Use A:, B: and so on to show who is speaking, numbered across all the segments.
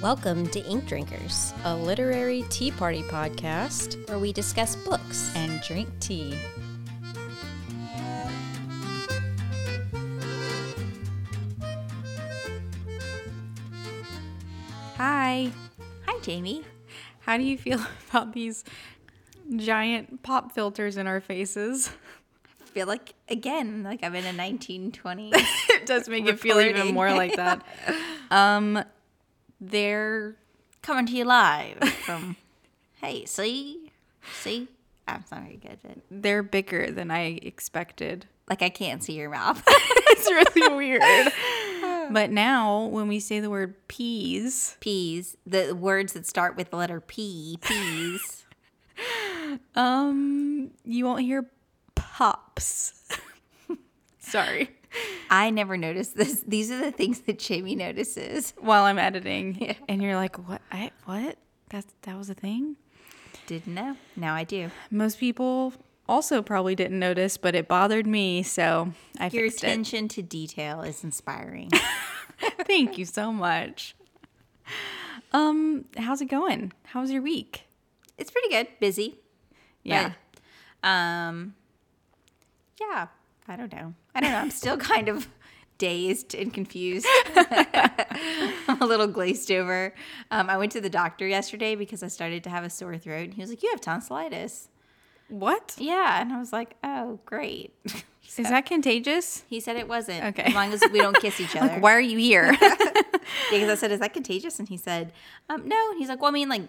A: Welcome to Ink Drinkers,
B: a literary tea party podcast
A: where we discuss books.
B: and drink tea. Hi.
A: Hi, Jamie.
B: How do you feel about these giant pop filters in our faces?
A: I feel like, again, like I'm in a 1920s.
B: it does make it feel even more like that. Um, they're
A: Coming to you live from, hey, see? See? I'm sorry, good
B: they're bigger than I expected.
A: Like, I can't see your mouth.
B: It's really weird. But now, when we say the word peas,
A: peas, the words that start with the letter P, peas.
B: um, you won't hear pops. Sorry.
A: I never noticed this. These are the things that Jamie notices.
B: While I'm editing, yeah. and you're like, "What? I what? That that was a thing."
A: Didn't know. Now I do.
B: Most people also probably didn't notice, but it bothered me, so I
A: Your
B: fixed it.
A: attention to detail is inspiring.
B: Thank you so much. Um, how's it going? How's your week?
A: it's pretty good. Busy.
B: Yeah.
A: But, um, yeah, I don't know. I don't know. I'm still kind of dazed and confused. I'm a little glazed over. Um, I went to the doctor yesterday because I started to have a sore throat, and he was like, "You have tonsillitis."
B: What?
A: Yeah, and I was like, "Oh, great."
B: Is that contagious?
A: he said it wasn't.
B: Okay.
A: As long as we don't kiss each other.
B: Like, why are you here?
A: Because I said, "Is that contagious?" And he said, um, "No." And he's like, "Well, I mean, like,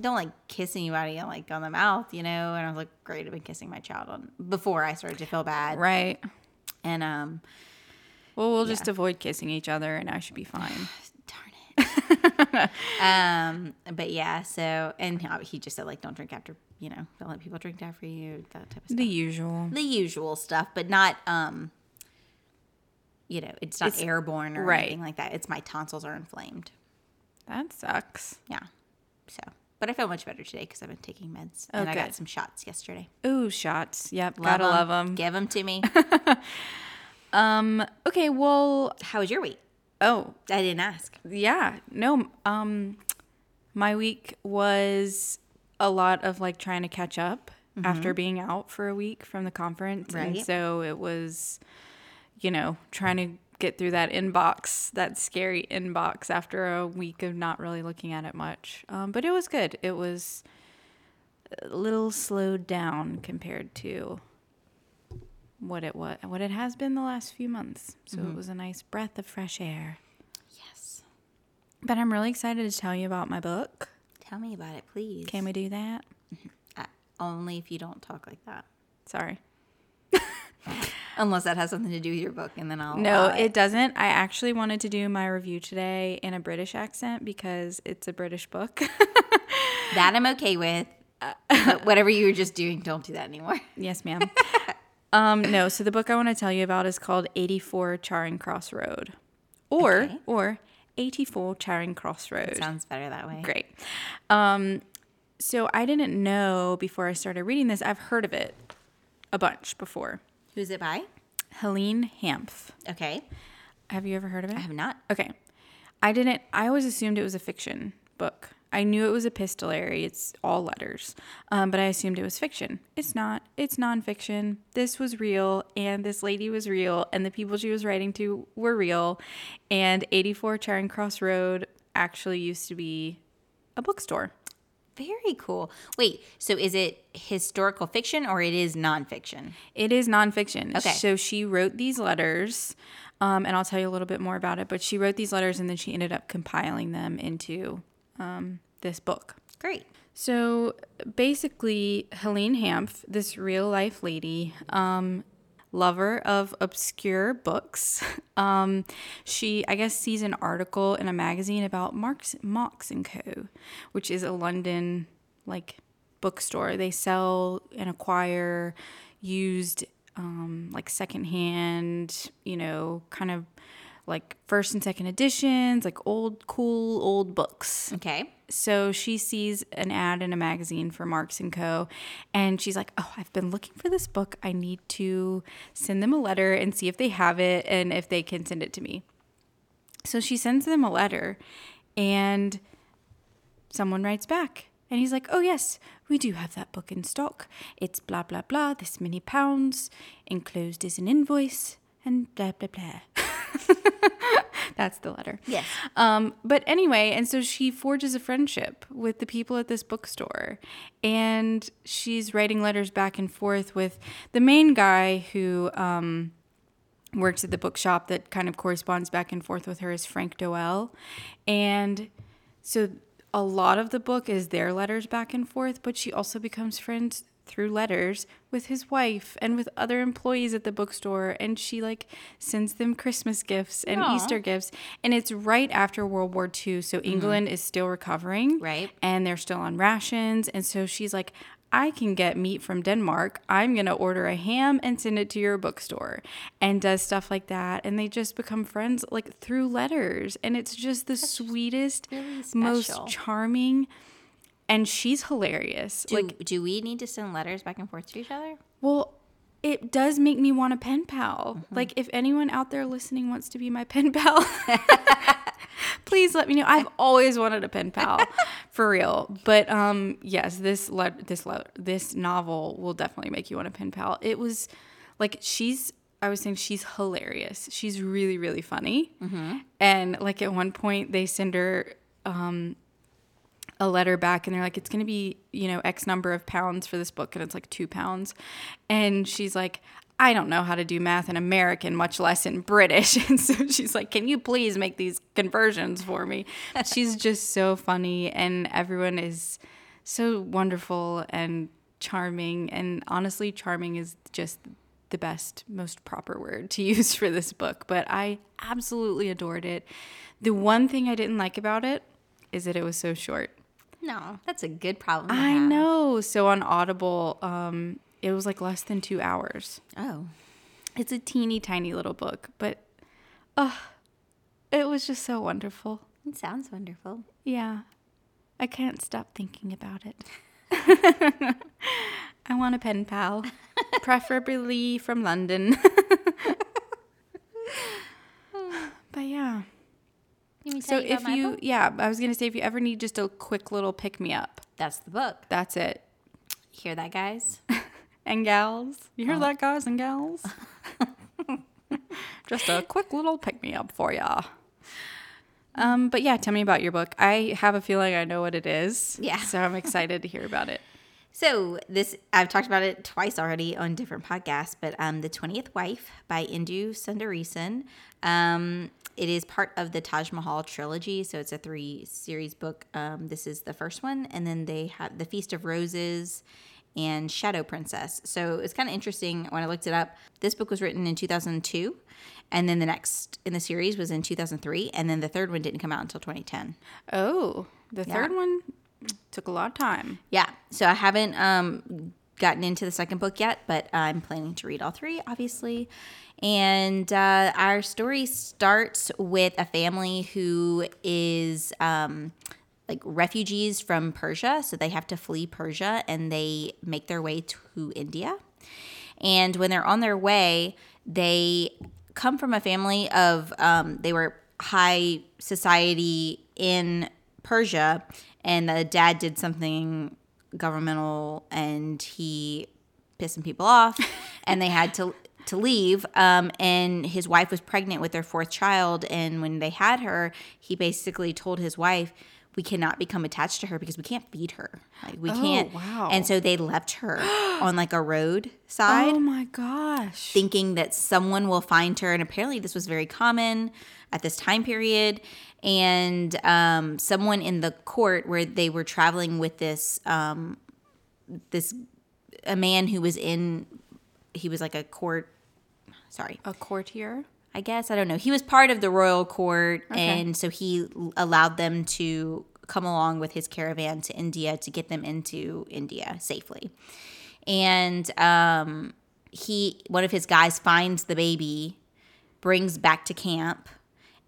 A: don't like kiss anybody like on the mouth, you know." And I was like, "Great, I've been kissing my child on before I started to feel bad."
B: right.
A: And um,
B: Well, we'll just avoid kissing each other, and I should be fine.
A: darn it. um, but yeah. So, and he just said like, don't drink after, you know, don't let people drink after you, that type of stuff.
B: The usual.
A: The usual stuff, but not um. You know, it's not
B: It's-
A: airborne or
B: right.
A: anything like that. It's my tonsils are inflamed.
B: That sucks.
A: Yeah. So, but I feel much better today because I've been taking meds and I got some shots yesterday.
B: Ooh, shots. Yep, gotta
A: 'em.
B: love them.
A: Give them to me.
B: Um. Okay. Well.
A: How was your week?
B: Oh,
A: I didn't ask.
B: yeah. No. Um. My week was a lot of like trying to catch up after being out for a week from the conference, and so it was, you know, trying to get through that inbox, that scary inbox after a week of not really looking at it much. Um, but it was good. It was a little slowed down compared to what it was, what it has been the last few months. So it was a nice breath of fresh air.
A: Yes.
B: But I'm really excited to tell you about my book.
A: Tell me about it, please.
B: Can we do that?
A: Uh, only if you don't talk like that.
B: Sorry.
A: Unless that has something to do with your book, and then I'll.
B: No,
A: allow
B: it doesn't. I actually wanted to do my review today in a British accent because it's a British book.
A: that I'm okay with. but whatever you were just doing, don't do that anymore.
B: yes, ma'am. um, no, so the book I want to tell you about is called 84 Charing Cross Road. Or
A: Okay.
B: or 84 Charing Cross Road.
A: It Sounds better that way.
B: Great. Um, so I didn't know before I started reading this. I've heard of it a bunch before.
A: Who's it by?
B: Helene Hanff.
A: Okay,
B: Have you ever heard of it?
A: I have not.
B: Okay. I didn't, I always assumed it was a fiction book. I knew it was epistolary, it's all letters, um, but I assumed it was fiction. It's not, it's nonfiction. This was real, and this lady was real, and the people she was writing to were real. And 84 Charing Cross Road actually used to be a bookstore.
A: Very cool. Wait, so is it historical fiction or it is nonfiction?
B: It is nonfiction.
A: Okay.
B: So she wrote these letters, um, and I'll tell you a little bit more about it. But she wrote these letters, and then she ended up compiling them into um, this book.
A: Great.
B: So basically, Helene Hanff, this real life lady, um, lover of obscure books, um, she, I guess, sees an article in a magazine about Marks, Mox and Co., which is a London like bookstore. They sell and acquire used, um, like secondhand, you know, kind of like first and second editions, like old, cool, old books.
A: Okay.
B: So she sees an ad in a magazine for Marks and Co. And she's like, Oh, I've been looking for this book. I need to send them a letter and see if they have it and if they can send it to me. So she sends them a letter and someone writes back. And he's like, Oh, yes, we do have that book in stock. It's blah, blah, blah, this many pounds. Enclosed is an invoice and blah, blah, blah. That's the letter.
A: Yes.
B: Um, but anyway, and so she forges a friendship with the people at this bookstore. And she's writing letters back and forth with the main guy who um, works at the bookshop that kind of corresponds back and forth with her is Frank Doel. And so a lot of the book is their letters back and forth, but she also becomes friends through letters with his wife and with other employees at the bookstore and she like sends them christmas gifts and
A: Aw.
B: easter gifts and it's right after world war ii so mm-hmm. england is still recovering
A: Right.
B: and they're still on rations and so she's like I can get meat from Denmark. I'm going to order a ham and send it to your bookstore and does stuff like that. And they just become friends like through letters. And it's just the sweetest,
A: really
B: most charming. And she's hilarious.
A: Do,
B: like,
A: do we need to send letters back and forth to each other?
B: well, it does make me want a pen pal.
A: Mm-hmm.
B: Like, if anyone out there listening wants to be my pen pal, please let me know. I've always wanted a pen pal, for real. But um, yes, this le- this le- this novel will definitely make you want a pen pal. It was like she's. I was saying she's hilarious. She's really really funny. And like at one point they send her um, a letter back and they're like, it's going to be, you know, X number of pounds for this book. And it's like two pounds. And she's like, I don't know how to do math in American, much less in British. And so she's like, can you please make these conversions for me? she's just so funny. And everyone is so wonderful and charming. And honestly, charming is just the best, most proper word to use for this book. But I absolutely adored it. The one thing I didn't like about it is that it was so short.
A: No, that's a good problem. to
B: I
A: have.
B: know. So on Audible, um, it was like less than two hours.
A: Oh,
B: It's a teeny tiny little book, but uh, it was just so wonderful.
A: it sounds wonderful.
B: Yeah. I can't stop thinking about it. I want a pen pal, preferably from London. but yeah. So
A: you
B: if you, yeah, I was going to say if you ever need just a quick little pick me up,
A: that's the book.
B: that's it.
A: Hear that, guys?
B: and gals. You
A: Oh.
B: hear that, guys and gals? Just a quick little pick me up for ya. Um, but yeah, tell me about your book. I have a feeling I know what it is.
A: Yeah.
B: So I'm excited to hear about it.
A: So this I've talked about it twice already on different podcasts, but um, the twentieth wife by Indu Sundaresan. Um, it is part of the Taj Mahal trilogy, so it's a three series book. Um, this is the first one, and then they have the Feast of Roses and Shadow Princess. So it's kind of interesting when I looked it up. This book was written in two thousand two, and then the next in the series was in two thousand three, and then the third one didn't come out until twenty ten.
B: Oh, the
A: Yeah.
B: third one took a lot of time.
A: Yeah. So I haven't um, gotten into the second book yet, but I'm planning to read all three, obviously. And uh, our story starts with a family who is um, like refugees from Persia. So they have to flee Persia and they make their way to India. And when they're on their way, they come from a family of, um, they were high society in Persia, and the dad did something governmental and he pissed some people off, and they had to to leave. Um, and his wife was pregnant with their fourth child, and when they had her, he basically told his wife, "We cannot become attached to her because we can't feed her. Like we can't."
B: wow.
A: And so they left her on like a road side
B: Oh my gosh.
A: thinking that someone will find her. And apparently, this was very common at this time period. And um, someone in the court where they were traveling with this, um, this, a man who was in, he was like a court, sorry,
B: a courtier?
A: I guess I don't know. He was part of the royal court, and so he allowed them to come along with his caravan to India to get them into India safely. And um, he, one of his guys, finds the baby, brings back to camp,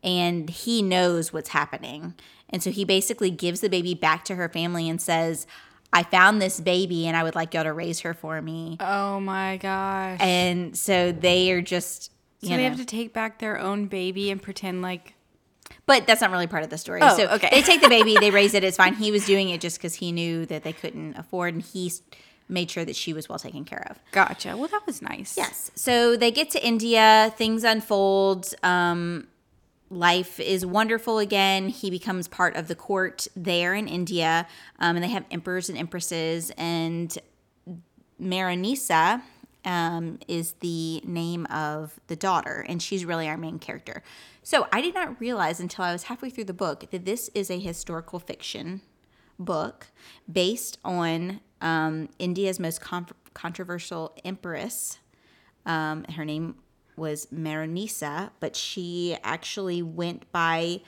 A: and he knows what's happening. And so he basically gives the baby back to her family and says, I found this baby and I would like y'all to raise her for me.
B: Oh my gosh.
A: And so they are just,
B: so they
A: know-
B: have to take back their own baby and pretend like
A: but that's not really part of the story.
B: Oh,
A: so
B: okay.
A: they take the baby, they raise it, it's fine. He was doing it just because he knew that they couldn't afford, and he made sure that she was well taken care of.
B: gotcha. Well, that was nice.
A: Yes. So they get to India, things unfold. Um, life is wonderful again. He becomes part of the court there in India, um, and they have emperors and empresses. And Mehrunnisa um, is the name of the daughter, and she's really our main character. So I did not realize until I was halfway through the book that this is a historical fiction book based on um, India's most con- controversial empress. Um, her name was Mehrunnisa, but she actually went by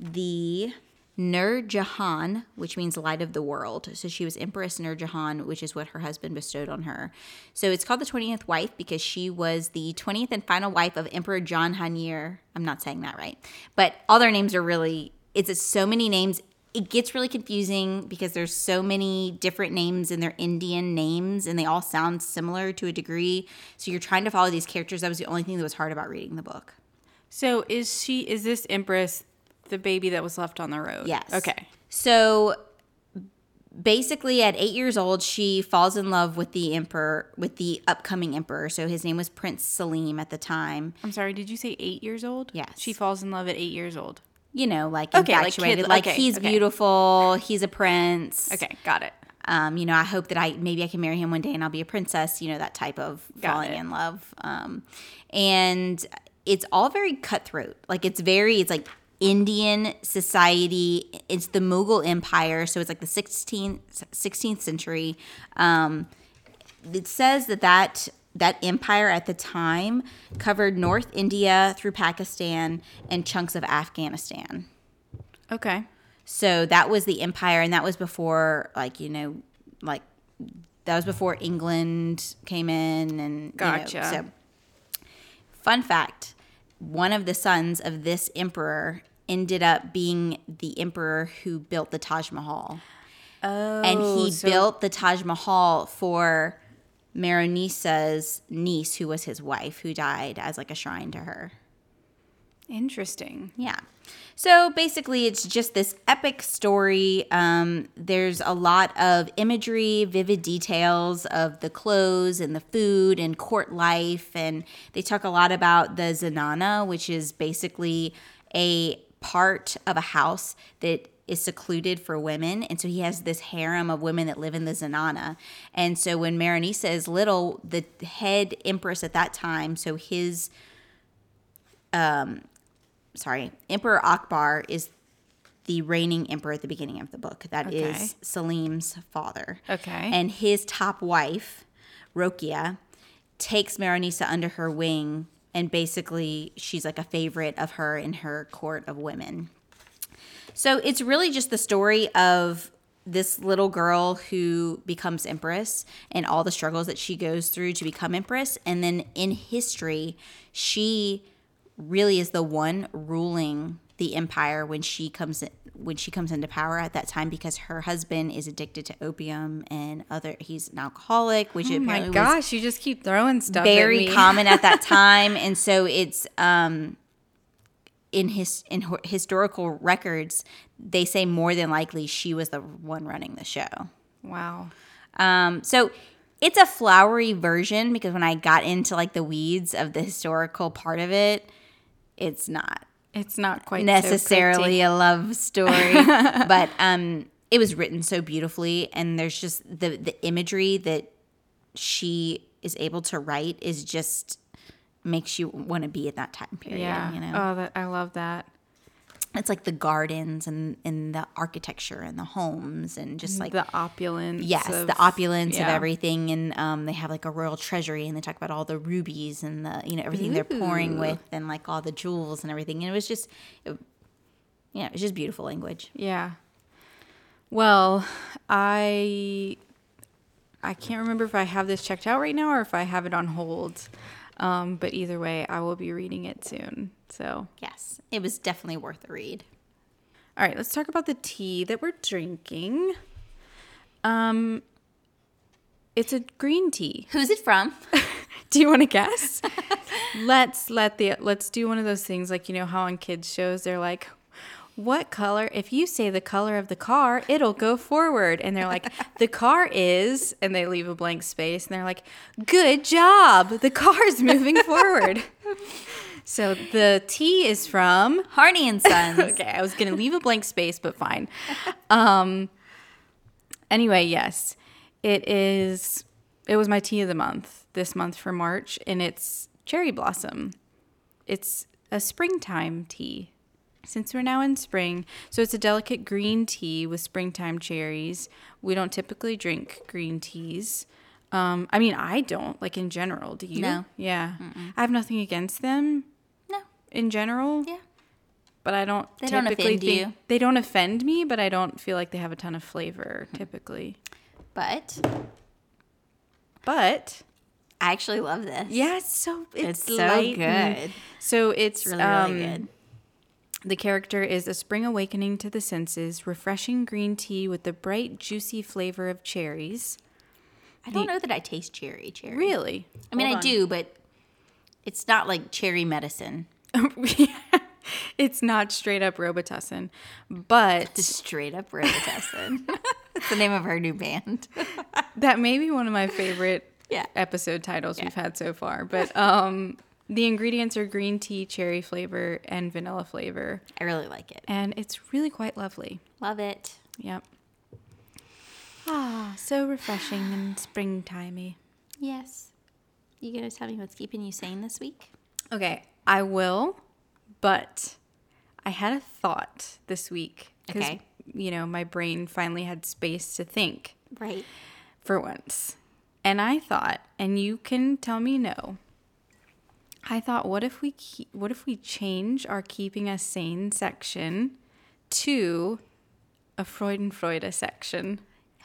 A: the Nur Jahan, which means light of the world. So she was Empress Nur Jahan, which is what her husband bestowed on her. So it's called the 20th wife because she was the 20th and final wife of Emperor John Hanier. I'm not saying that right, but all their names are really, it's it's so many names. It gets really confusing because there's so many different names and they're Indian names and they all sound similar to a degree. So you're trying to follow these characters. That was the only thing that was hard about reading the book.
B: So is she is this Empress the baby that was left on the road?
A: Yes.
B: Okay.
A: So basically at 8 years old she falls in love with the emperor with the upcoming emperor. So his name was Prince Salim at the time.
B: I'm sorry, did you say eight years old?
A: Yes.
B: She falls in love at eight years old.
A: You know, like
B: Okay, like
A: infatuated,
B: kid-
A: like,
B: okay,
A: he's
B: okay.
A: beautiful, he's a prince.
B: Okay, got it.
A: Um, you know, I hope that I maybe I can marry him one day and I'll be a princess. You know, that type of
B: Got
A: falling
B: it.
A: in love. Um, and it's all very cutthroat. Like it's very, it's like Indian society. It's the Mughal Empire, so it's like the 16th 16th century. Um, it says that that that empire at the time covered North India through Pakistan and chunks of Afghanistan.
B: Okay.
A: So that was the empire, and that was before, like you know, like that was before England came in, and you know,
B: Gotcha.
A: so, fun fact: one of the sons of this emperor ended up being the emperor who built the Taj Mahal,
B: Oh,
A: and he oh,
B: so-
A: built the Taj Mahal for Mehrunnisa's niece, who was his wife, who died as like a shrine to her.
B: Interesting.
A: Yeah. So basically, it's just this epic story. Um, there's a lot of imagery, vivid details of the clothes and the food and court life. And they talk a lot about the zenana, which is basically a part of a house that is secluded for women. And so he has this harem of women that live in the zenana. And so when Mehrunnisa is little, the head empress at that time, so his sorry, Emperor Akbar is the reigning emperor at the beginning of the book. That is
B: Okay.
A: Salim's father.
B: Okay.
A: And his top wife, Ruqaiya, takes Mehrunnisa under her wing and basically she's like a favorite of her in her court of women. So it's really just the story of this little girl who becomes empress and all the struggles that she goes through to become empress and then in history she really is the one ruling the empire when she comes in, when she comes into power at that time because her husband is addicted to opium and other he's an alcoholic which
B: Oh my gosh, you just keep throwing stuff.
A: very
B: at
A: common at that time and so it's um in his in historical records they say more than likely she was the one running the show
B: Wow.
A: um so it's a flowery version because when i got into like the weeds of the historical part of it it's not
B: It's not quite
A: necessarily
B: pretty.
A: a love story, but um, it was written so beautifully, and there's just the the imagery that she is able to write is just makes you want to be at that time period.
B: Yeah.
A: you know,
B: Oh, that I love that.
A: It's like the gardens and and the architecture and the homes and just like
B: the opulence.
A: Yes,
B: of-
A: the opulence of everything, and um, they have like a royal treasury, and they talk about all the rubies and the you know everything they're pouring with, and like all the jewels and everything. And it was just, it, yeah, it was just beautiful language.
B: Yeah. Well, I I can't remember if I have this checked out right now or if I have it on hold. Um, but either way, I will be reading it soon. So,
A: Yes, it was definitely worth a read.
B: all right, let's talk about the tea that we're drinking. Um, it's a green tea.
A: Who's it from?
B: Do you want to guess? let's let the let's do one of those things like you know how on kids shows they're like what color if you say the color of the car it'll go forward. And they're like the car is and they leave a blank space and they're like good job. The car's moving forward. So the tea is from
A: Harney and Sons.
B: okay i was gonna leave a blank space but fine. Um anyway yes it is it was my tea of the month this month for march and it's cherry blossom. It's a springtime tea since we're now in spring so it's a delicate green tea with springtime cherries we don't typically drink green teas um, i mean i don't like in general do you
A: No.
B: yeah i have nothing against them
A: No,
B: in general
A: yeah.
B: but I don't
A: They don't
B: typically
A: offend
B: think
A: you.
B: they don't offend me, but I don't feel like they have a ton of flavor
A: Hmm.
B: typically.
A: But
B: But
A: I actually love this.
B: yeah, it's so it's,
A: It's so good.
B: So it's,
A: It's really,
B: um,
A: really good.
B: The character is a spring awakening to the senses, refreshing green tea with the bright, juicy flavor of cherries.
A: I don't know that I taste cherry cherry.
B: Really?
A: I mean,
B: Hold
A: I do, but it's not like cherry medicine.
B: it's not straight up Robitussin, but
A: Just straight up Robitussin. That's the name of our new band.
B: that may be one of my favorite
A: Yeah.
B: episode titles we've had so far. But um, the ingredients are green tea, cherry flavor, and vanilla flavor.
A: I really like it.
B: And it's really quite lovely.
A: Love it.
B: Yep. Ah, so refreshing and springtimey.
A: Yes. You gonna tell me what's keeping you sane this week?
B: Okay, I will, but I had a thought this week.
A: Okay.
B: You know, my brain finally had space to think
A: Right.
B: for once. And I thought, and you can tell me no. I thought, what if we keep, what if we change our keeping us sane section to a Freud and Freudenfreude section,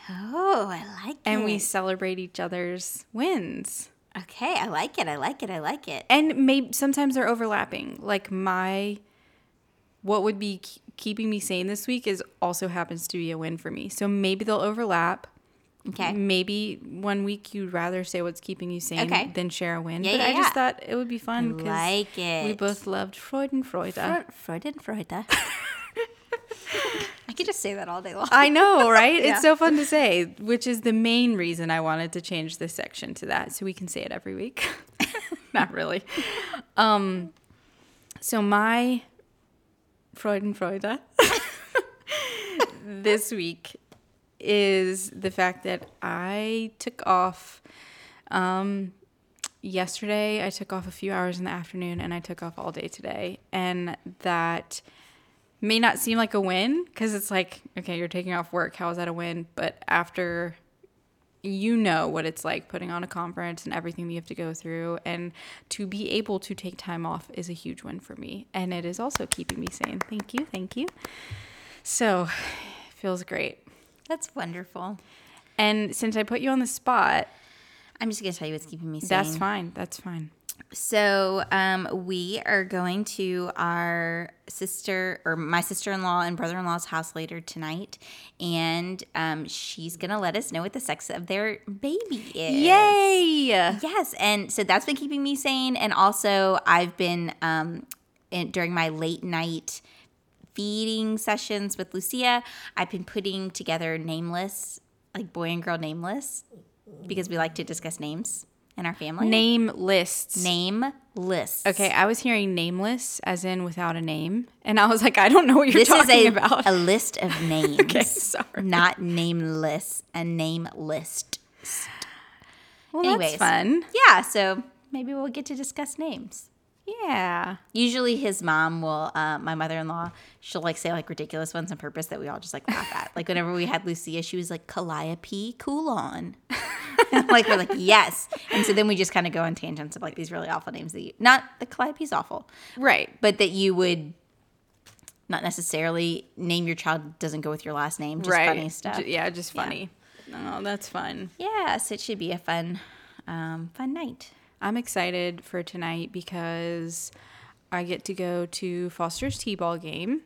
A: Oh, I like
B: and
A: it.
B: And we celebrate each other's wins?
A: Okay, I like it. I like it. I like it.
B: And maybe sometimes they're overlapping. Like my, what would be keeping me sane this week is also happens to be a win for me. So maybe they'll overlap.
A: Okay.
B: Maybe one week you'd rather say what's keeping you sane
A: Okay.
B: than share a win.
A: Yeah,
B: but
A: yeah,
B: I just
A: yeah.
B: thought it would be fun because
A: like
B: we both loved Freud Freudenfreude.
A: Freud and Freude. I could just say that all day long.
B: I know, right?
A: Yeah.
B: It's so fun to say, which is the main reason I wanted to change this section to that so we can say it every week. Not really. Um, so my Freudenfreude this week is the fact that I took off um, yesterday. I took off a few hours in the afternoon and I took off all day today. And that may not seem like a win because it's like, okay, you're taking off work. How is that a win? But after you know what it's like putting on a conference and everything you have to go through, and to be able to take time off is a huge win for me. And it is also keeping me sane. Thank you. Thank you. So, it feels great.
A: That's wonderful.
B: And since I put you on the spot,
A: I'm just gonna tell you what's keeping me sane.
B: that's fine. That's fine.
A: So, um, we are going to our sister or my sister in law and brother in law's house later tonight, and um, she's gonna let us know what the sex of their baby is.
B: Yay!
A: Yes, and so that's been keeping me sane, and also I've been um, in, during my late night feeding sessions with Lucia. I've been putting together nameless, like boy and girl nameless, because we like to discuss names in our family.
B: Name lists.
A: Name lists.
B: Okay, I was hearing nameless as in without a name. And I was like, I don't know what you're
A: This is
B: talking
A: a,
B: about.
A: a list of names.
B: Okay, sorry.
A: Not nameless, a name list.
B: well,
A: anyways.
B: that's fun.
A: Yeah, so maybe we'll get to discuss names.
B: Yeah.
A: Usually his mom will, uh, my mother-in-law, she'll like say like ridiculous ones on purpose that we all just like laugh at. Like whenever we had Lucia, she was like Calliope Coulon. like we're like, yes. And so then we just kind of go on tangents of like these really awful names that you, not the Calliope's awful,
B: Right.
A: but that you would not necessarily name your child doesn't go with your last name, just
B: right.
A: funny stuff.
B: Yeah, just funny. Oh, that's fun.
A: Yes, it should be a fun, um, fun night.
B: I'm excited for tonight because I get to go to Foster's T-ball game.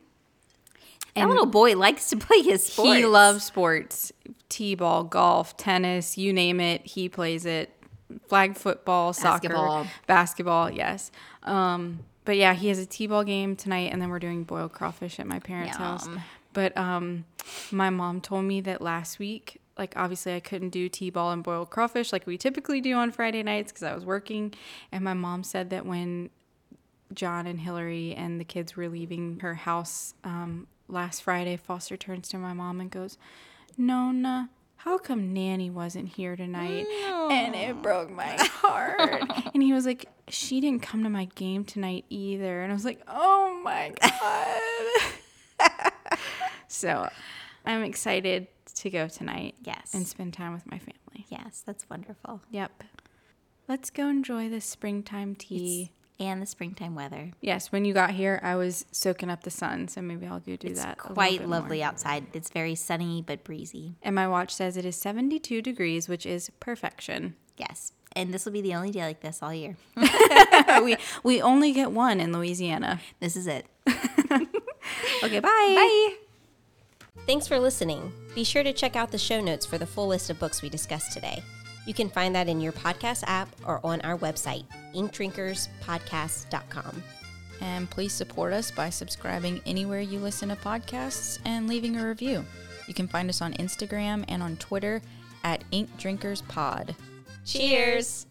A: that little boy likes to play his sports.
B: He loves sports, T-ball, golf, tennis, you name it, he plays it. Flag football,
A: Basketball.
B: soccer, basketball, yes. Um, but yeah, he has a T-ball game tonight, and then we're doing boiled crawfish at my parents' house. But um, my mom told me that last week, like obviously I couldn't do T-ball and boiled crawfish like we typically do on Friday nights because I was working, and my mom said that when John and Hillary and the kids were leaving her house um, last Friday, Foster turns to my mom and goes, Nona, how come Nanny wasn't here tonight? And it broke my heart. and he was like, She didn't come to my game tonight either. And I was like, Oh my God. so I'm excited to go tonight.
A: Yes.
B: And spend time with my family.
A: Yes, that's wonderful.
B: Yep. Let's go enjoy the springtime tea.
A: And the springtime weather.
B: Yes, when you got here, I was soaking up the sun, so maybe I'll go do
A: It's
B: that.
A: quite lovely
B: more.
A: outside. It's very sunny but breezy.
B: And my watch says it is 72 degrees, which is perfection.
A: Yes. And this will be the only day like this all year.
B: we we only get one in Louisiana.
A: This is it.
B: Okay, bye.
A: Bye.
C: Thanks for listening. Be sure to check out the show notes for the full list of books we discussed today. You can find that in your podcast app or on our website, inkdrinkerspodcast.com.
D: And please support us by subscribing anywhere you listen to podcasts and leaving a review. You can find us on Instagram and on Twitter at Ink Drinkers Pod.
C: Cheers!